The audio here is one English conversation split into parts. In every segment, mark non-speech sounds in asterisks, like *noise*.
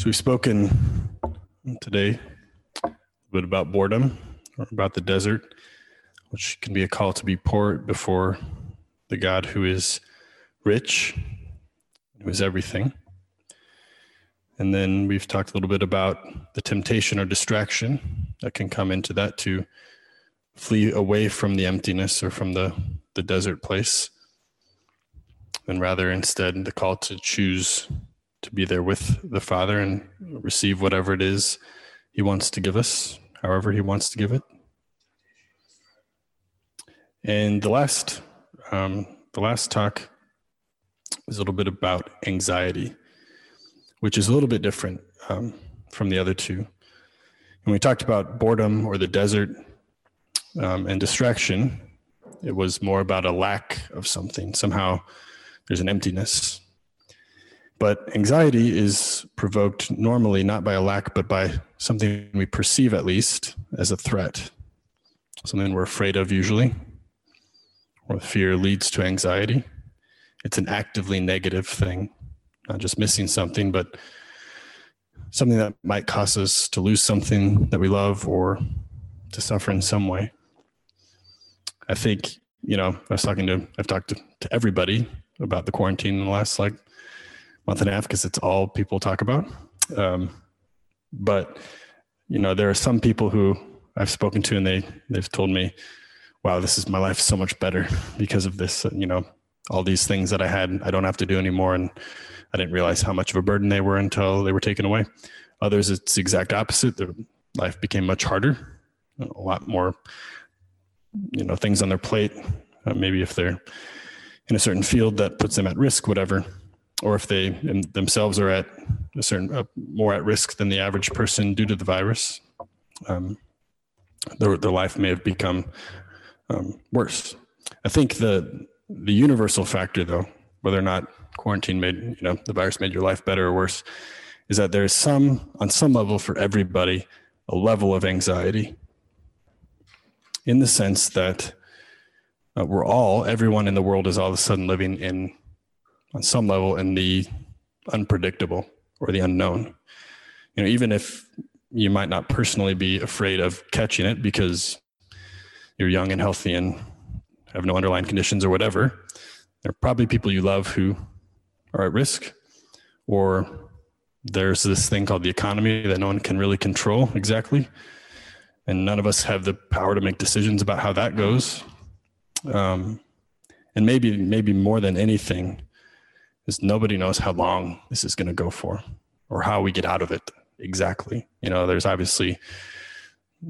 So we've spoken today a bit about boredom or about the desert, which can be a call to be poor before the God who is rich, who is everything. And then we've talked a little bit about the temptation or distraction that can come into that to flee away from the emptiness or from the, the desert place, and rather instead the call to choose to be there with the Father and receive whatever it is He wants to give us, however He wants to give it. And the last, um, the last talk is a little bit about anxiety, which is a little bit different um, from the other two. And we talked about boredom or the desert um, and distraction. It was more about a lack of something. Somehow there's an emptiness but anxiety is provoked normally not by a lack, but by something we perceive at least as a threat, something we're afraid of usually, or fear leads to anxiety. It's an actively negative thing, not just missing something, but something that might cause us to lose something that we love or to suffer in some way. I think, you know, I was talking to, I've talked to, to everybody about the quarantine in the last like month and a half because it's all people talk about. Um, but you know, there are some people who I've spoken to, and they they've told me, "Wow, this is my life so much better because of this." You know, all these things that I had, I don't have to do anymore, and I didn't realize how much of a burden they were until they were taken away. Others, it's the exact opposite. Their life became much harder, a lot more, you know, things on their plate. Uh, maybe if they're in a certain field that puts them at risk, whatever or if they themselves are at a certain uh, more at risk than the average person due to the virus, um, their their life may have become um, worse. I think the the universal factor, though, whether or not quarantine made you know the virus made your life better or worse, is that there's some on some level for everybody a level of anxiety in the sense that uh, we're all everyone in the world is all of a sudden living in on some level in the unpredictable or the unknown. You know, even if you might not personally be afraid of catching it because you're young and healthy and have no underlying conditions or whatever, there are probably people you love who are at risk or there's this thing called the economy that no one can really control exactly and none of us have the power to make decisions about how that goes um, and maybe maybe more than anything nobody knows how long this is going to go for or how we get out of it exactly. You know, there's obviously,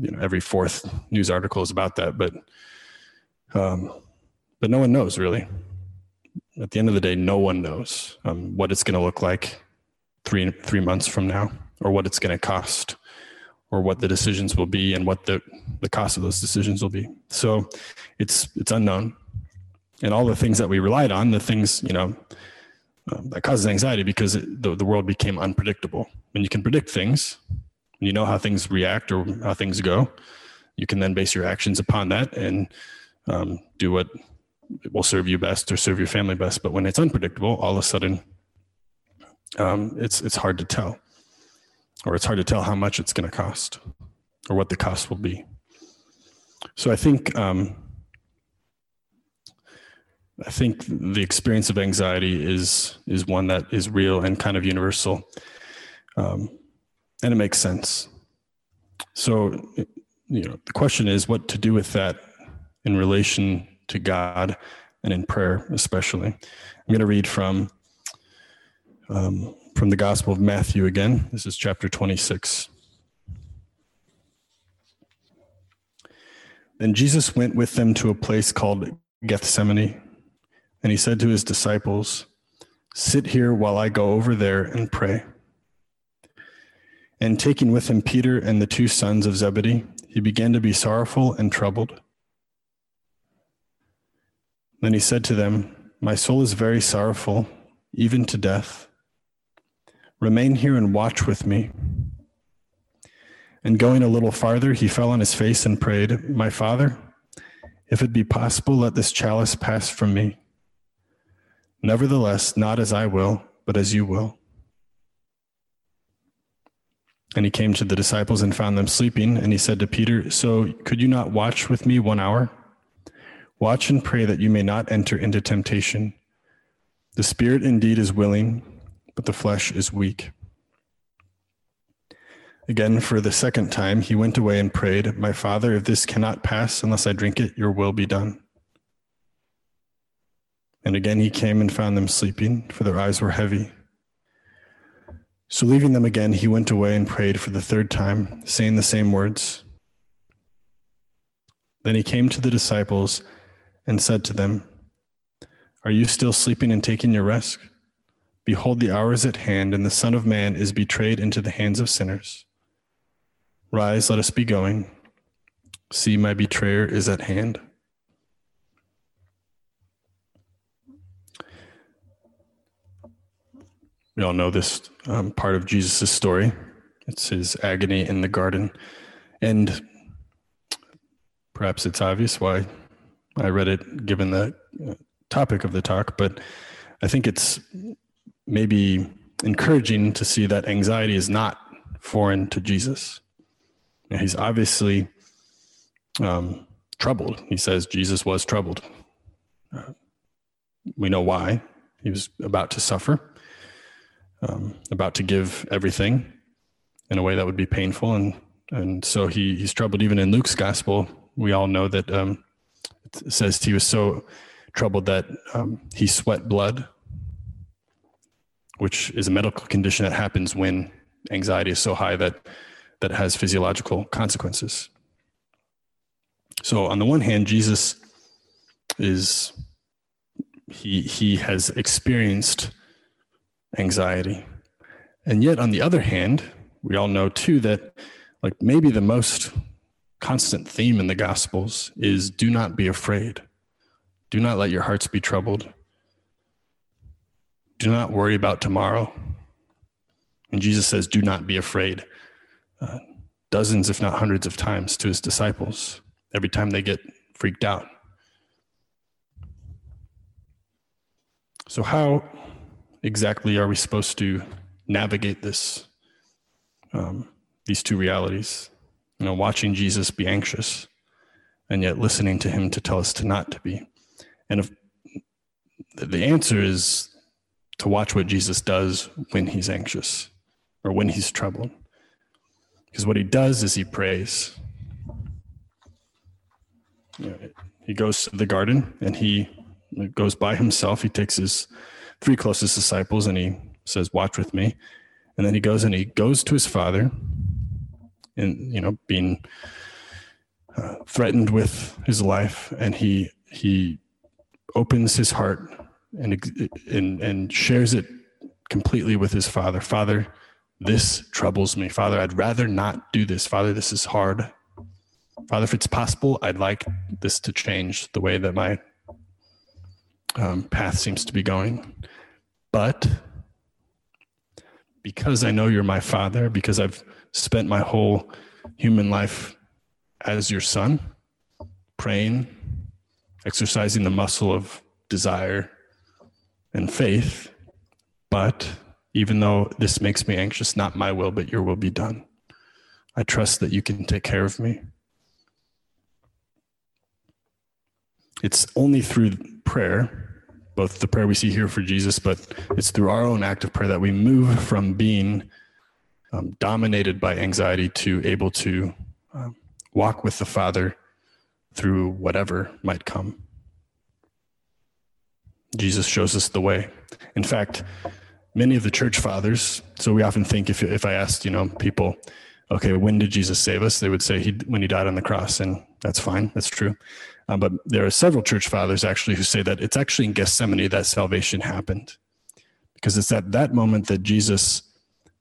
you know, every fourth news article is about that, but, um, but no one knows really. At the end of the day, no one knows um, what it's going to look like three three months from now, or what it's going to cost, or what the decisions will be, and what the the cost of those decisions will be. So, it's it's unknown, and all the things that we relied on, the things you know, um, that causes anxiety because it, the, the world became unpredictable. When you can predict things, you know how things react or how things go, you can then base your actions upon that and um, do what will serve you best or serve your family best. But when it's unpredictable, all of a sudden, um, it's it's hard to tell, or it's hard to tell how much it's going to cost, or what the cost will be. So I think um, I think the experience of anxiety is is one that is real and kind of universal, um, and it makes sense. So, you know, the question is what to do with that in relation to God and in prayer, especially. I'm going to read from um, from the Gospel of Matthew again. This is chapter 26. Then Jesus went with them to a place called Gethsemane and he said to his disciples, Sit here while I go over there and pray. And taking with him Peter and the two sons of Zebedee, he began to be sorrowful and troubled. Then he said to them, My soul is very sorrowful, even to death. Remain here and watch with me. And going a little farther, he fell on his face and prayed, My father, if it be possible, let this chalice pass from me. Nevertheless, not as I will, but as you will. And he came to the disciples and found them sleeping. And he said to Peter, So could you not watch with me one hour? Watch and pray that you may not enter into temptation. The spirit indeed is willing, but the flesh is weak. Again, for the second time, he went away and prayed, My father, if this cannot pass unless I drink it, your will be done. And again he came and found them sleeping, for their eyes were heavy. So leaving them again, he went away and prayed for the third time, saying the same words. Then he came to the disciples and said to them, Are you still sleeping and taking your rest? Behold, the hour is at hand, and the Son of Man is betrayed into the hands of sinners. Rise, let us be going. See, my betrayer is at hand. We all know this um, part of Jesus' story. It's his agony in the garden. And perhaps it's obvious why I read it given the uh, topic of the talk, but I think it's maybe encouraging to see that anxiety is not foreign to Jesus. he's obviously um, troubled. He says Jesus was troubled. Uh, we know why. He was about to suffer um, about to give everything in a way that would be painful. And, and so he, he's troubled even in Luke's gospel. We all know that um, it says he was so troubled that um, he sweat blood, which is a medical condition that happens when anxiety is so high that that has physiological consequences. So on the one hand, Jesus is he he has experienced anxiety. And yet, on the other hand, we all know too that, like, maybe the most constant theme in the Gospels is do not be afraid. Do not let your hearts be troubled. Do not worry about tomorrow. And Jesus says, do not be afraid. Uh, dozens, if not hundreds of times to his disciples every time they get freaked out. So, how exactly are we supposed to navigate this um, these two realities? You know watching jesus be anxious and yet listening to him to tell us to not to be. And if the answer is to watch what jesus does when he's anxious or when he's troubled because what he does is he prays. You know, he goes to the garden and he goes by himself. He takes his three closest disciples and he says, Watch with me. And then he goes and he goes to his father and, you know, being uh, threatened with his life. And he, he opens his heart and, and, and shares it completely with his father. Father, this troubles me. Father, I'd rather not do this. Father, this is hard. Father, if it's possible, I'd like this to change the way that my um, path seems to be going. But because I know you're my father, because I've spent my whole human life as your son, praying, exercising the muscle of desire and faith. But even though this makes me anxious, not my will, but your will be done. I trust that you can take care of me. It's only through prayer both the prayer we see here for Jesus, but it's through our own act of prayer that we move from being um, dominated by anxiety to able to um, walk with the Father through whatever might come. Jesus shows us the way. In fact, many of the church fathers, so we often think if, if I asked, you know, people, okay, when did Jesus save us? They would say he, when he died on the cross. And that's fine. That's true. Uh, but there are several church fathers actually who say that it's actually in Gethsemane that salvation happened, because it's at that moment that Jesus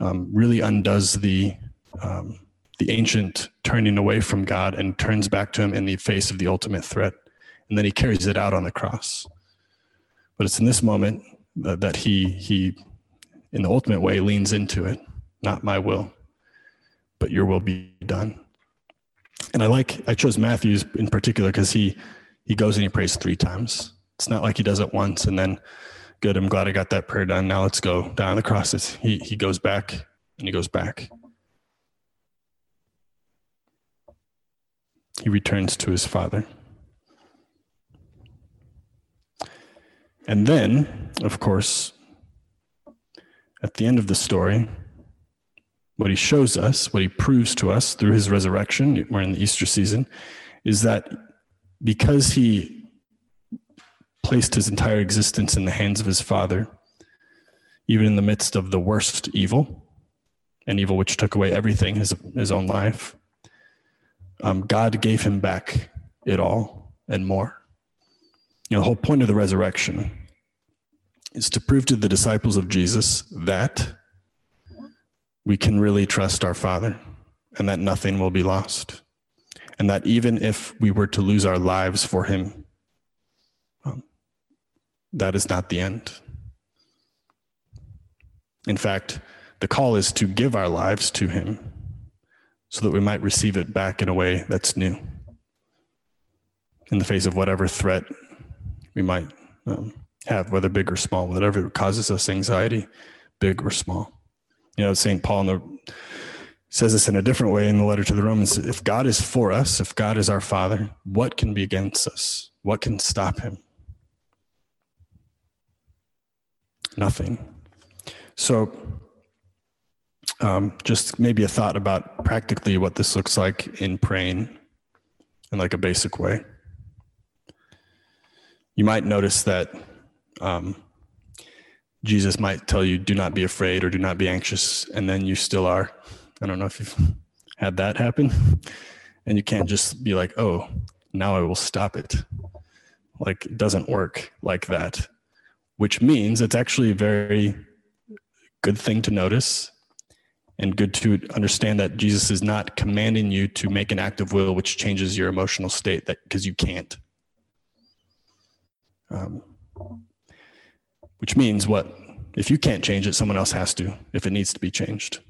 um, really undoes the um, the ancient turning away from God and turns back to Him in the face of the ultimate threat, and then He carries it out on the cross. But it's in this moment that, that He He, in the ultimate way, leans into it. Not my will, but your will be done. And I like, I chose Matthew's in particular because he, he goes and he prays three times. It's not like he does it once and then, good, I'm glad I got that prayer done. Now let's go down the crosses. He, he goes back and he goes back. He returns to his father. And then, of course, at the end of the story, what he shows us, what he proves to us through his resurrection, we're in the Easter season, is that because he placed his entire existence in the hands of his Father, even in the midst of the worst evil, an evil which took away everything, his, his own life, um, God gave him back it all and more. You know, the whole point of the resurrection is to prove to the disciples of Jesus that we can really trust our Father and that nothing will be lost. And that even if we were to lose our lives for Him, um, that is not the end. In fact, the call is to give our lives to Him so that we might receive it back in a way that's new in the face of whatever threat we might um, have, whether big or small, whatever causes us anxiety, big or small. You know, St. Paul the, says this in a different way in the letter to the Romans. If God is for us, if God is our Father, what can be against us? What can stop him? Nothing. So, um, just maybe a thought about practically what this looks like in praying in like a basic way. You might notice that um, Jesus might tell you, do not be afraid or do not be anxious, and then you still are. I don't know if you've had that happen. And you can't just be like, oh, now I will stop it. Like, it doesn't work like that, which means it's actually a very good thing to notice and good to understand that Jesus is not commanding you to make an act of will which changes your emotional state that because you can't. Um, which means what? If you can't change it, someone else has to, if it needs to be changed.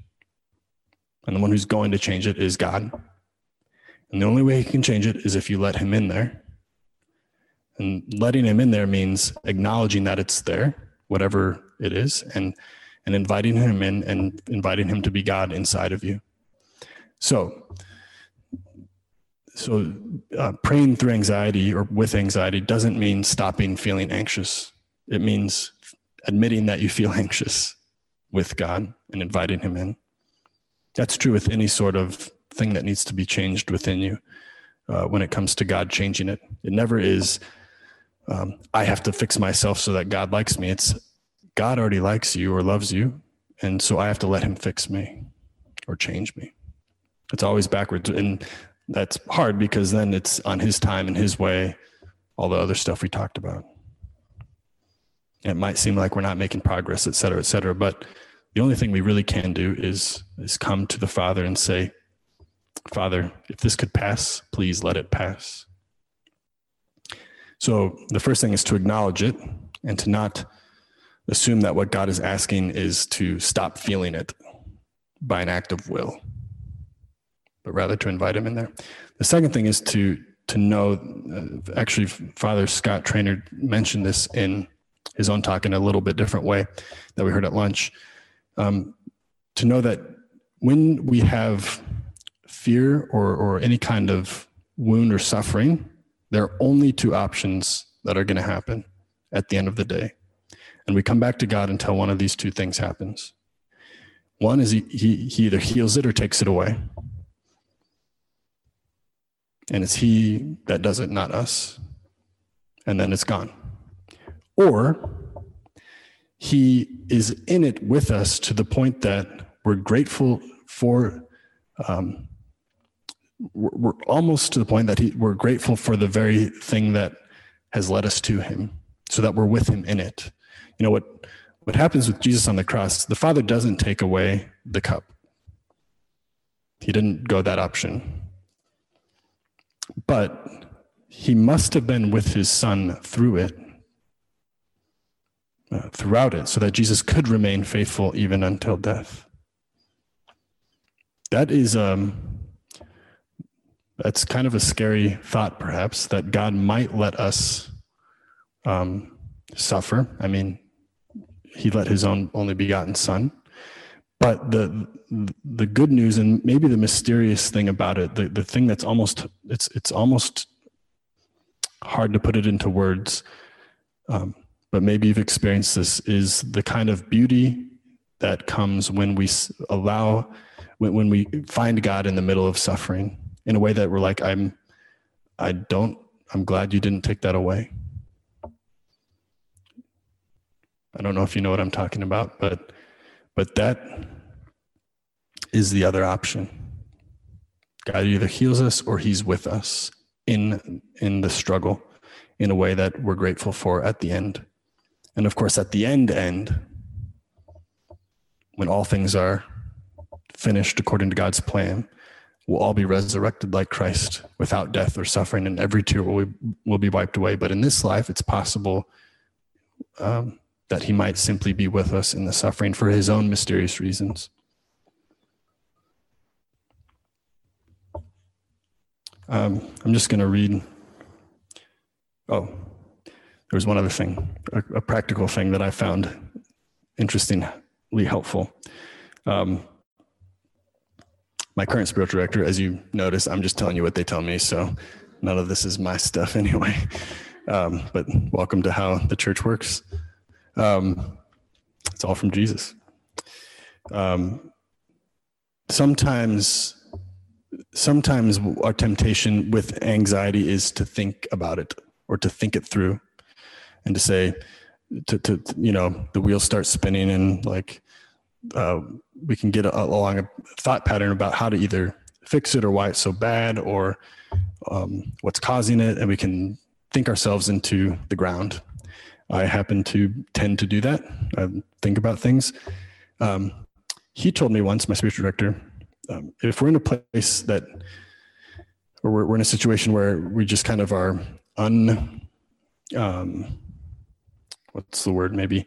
And the one who's going to change it is God. And the only way he can change it is if you let him in there. And letting him in there means acknowledging that it's there, whatever it is, and and inviting him in and inviting him to be God inside of you. So, so uh, praying through anxiety or with anxiety doesn't mean stopping feeling anxious. It means admitting that you feel *laughs* anxious with God and inviting Him in. That's true with any sort of thing that needs to be changed within you uh, when it comes to God changing it. It never is, um, I have to fix myself so that God likes me. It's God already likes you or loves you. And so I have to let Him fix me or change me. It's always backwards. And that's hard because then it's on His time and His way, all the other stuff we talked about. It might seem like we're not making progress, et cetera, et cetera. But the only thing we really can do is is come to the Father and say, Father, if this could pass, please let it pass. So the first thing is to acknowledge it and to not assume that what God is asking is to stop feeling it by an act of will, but rather to invite him in there. The second thing is to to know. Uh, actually, Father Scott Traynor mentioned this in his own talk in a little bit different way that we heard at lunch. Um, to know that when we have fear or, or any kind of wound or suffering, there are only two options that are going to happen at the end of the day. And we come back to God until one of these two things happens. One is he, he, he either heals it or takes it away. And it's he that does it, not us. And then it's gone or he is in it with us to the point that we're grateful for um, we're almost to the point that he, we're grateful for the very thing that has led us to him so that we're with him in it. You know what what happens with jesus on the cross the father doesn't take away the cup. He didn't go that option. But he must have been with his son through it uh, throughout it so that Jesus could remain faithful even until death. That is um that's kind of a scary thought perhaps that God might let us um, suffer. I mean, he let his own only begotten son, but the the good news and maybe the mysterious thing about it, the, the thing that's almost it's it's almost hard to put it into words, um, but maybe you've experienced this is the kind of beauty that comes when we allow when, when we find God in the middle of suffering in a way that we're like, I'm I don't I'm glad you didn't take that away. I don't know if you know what I'm talking about, but but that is the other option. God either heals us or he's with us in in the struggle in a way that we're grateful for at the end. And of course at the end end when all things are finished according to God's plan, we'll all be resurrected like Christ without death or suffering, and every tear will, will be wiped away. But in this life, it's possible um, that He might simply be with us in the suffering for His own mysterious reasons. Um, I'm just going to read. Oh, there was one other thing, a, a, practical thing that I found interestingly helpful. Um, my current spiritual director, as you notice, I'm just telling you what they tell me. So none of this is my stuff *laughs* anyway. Um, but welcome to how the church works. Um, it's all from Jesus. Um, sometimes, sometimes our temptation with anxiety is to think about it or to think it through and to say, to, to you know, the wheels start spinning and like, uh, we can get along a thought pattern about how to either fix it or why it's so bad or um, what's causing it, and we can think ourselves into the ground. I happen to tend to do that. I think about things. Um, he told me once, my spiritual director, um, if we're in a place that, or we're, we're, in a situation where we just kind of are un, um, what's the word? Maybe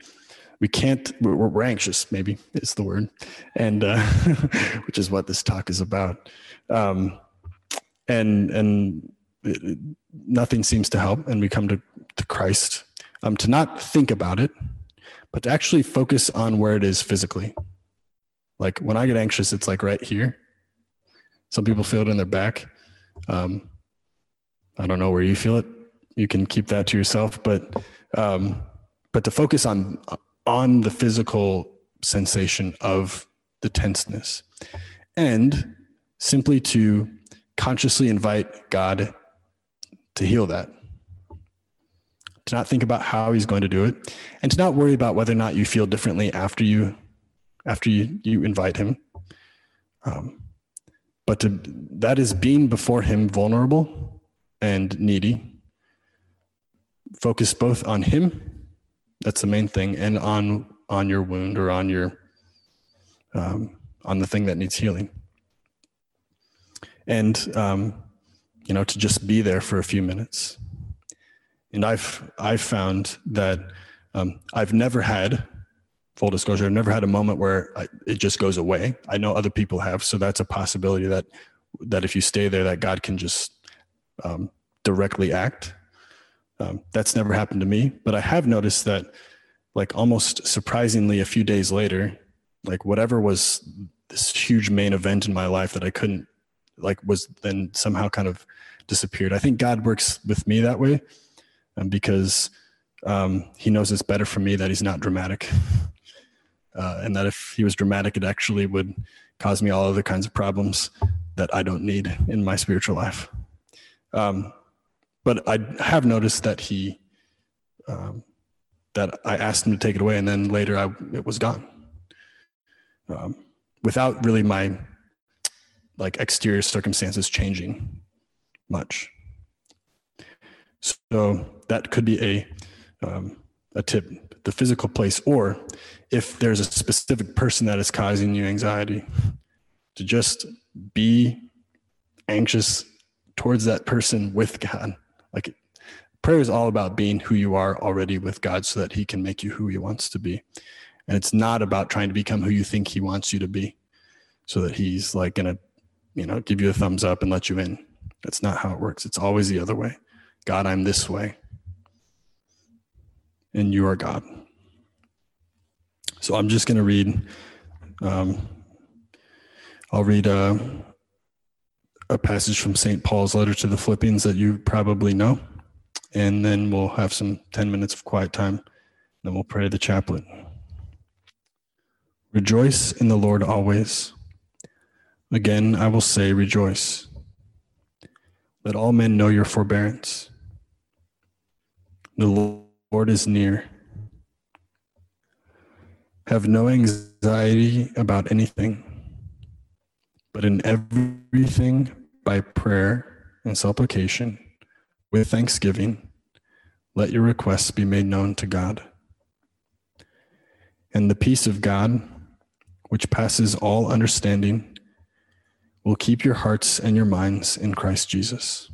we can't we're, we're anxious maybe is the word. And uh, *laughs* which is what this talk is about. Um, and and it, nothing seems to help and we come to, to christ um, to not think about it but to actually focus on where it is physically. Like when i get anxious it's like right here. Some people feel it in their back. Um, i don't know where you feel it. You can keep that to yourself but um, but to focus on on the physical sensation of the tenseness and simply to consciously invite God to heal that. To not think about how he's going to do it and to not worry about whether or not you feel differently after you after you, you invite him. Um, but to, that is being before him vulnerable and needy. Focus both on him that's the main thing. And on on your wound or on your um, on the thing that needs healing. And um, you know to just be there for a few minutes. And i've i've found that um, i've never had full disclosure i've never had a moment where I, it just goes away. I know other people have so that's a possibility that that if you stay there that god can just um, directly act um, that's never happened to me, but I have noticed that, like almost surprisingly, a few days later, like whatever was this huge main event in my life that I couldn't, like, was then somehow kind of disappeared. I think God works with me that way, um, because um, He knows it's better for me that He's not dramatic, *laughs* uh, and that if He was dramatic, it actually would cause me all other kinds of problems that I don't need in my spiritual life. Um, but I have noticed that he, um, that I asked him to take it away, and then later I, it was gone, um, without really my like exterior circumstances changing much. So that could be a um, a tip: the physical place, or if there's a specific person that is causing you anxiety, to just be anxious towards that person with God like prayer is all about being who you are already with God so that he can make you who he wants to be. And it's not about trying to become who you think he wants you to be so that he's like going to, you know, give you a thumbs up and let you in. That's not how it works. It's always the other way. God, I'm this way. And you are God. So I'm just going to read Um, I'll read a, a passage from St. Paul's letter to the Philippians that you probably know, and then we'll have some 10 minutes of quiet time. Then we'll pray the chaplet. Rejoice in the Lord always. Again, I will say, rejoice. Let all men know your forbearance. The Lord is near. Have no anxiety about anything, but in everything by prayer and supplication, with thanksgiving, let your requests be made known to God. And the peace of God, which passes all understanding, will keep your hearts and your minds in Christ Jesus.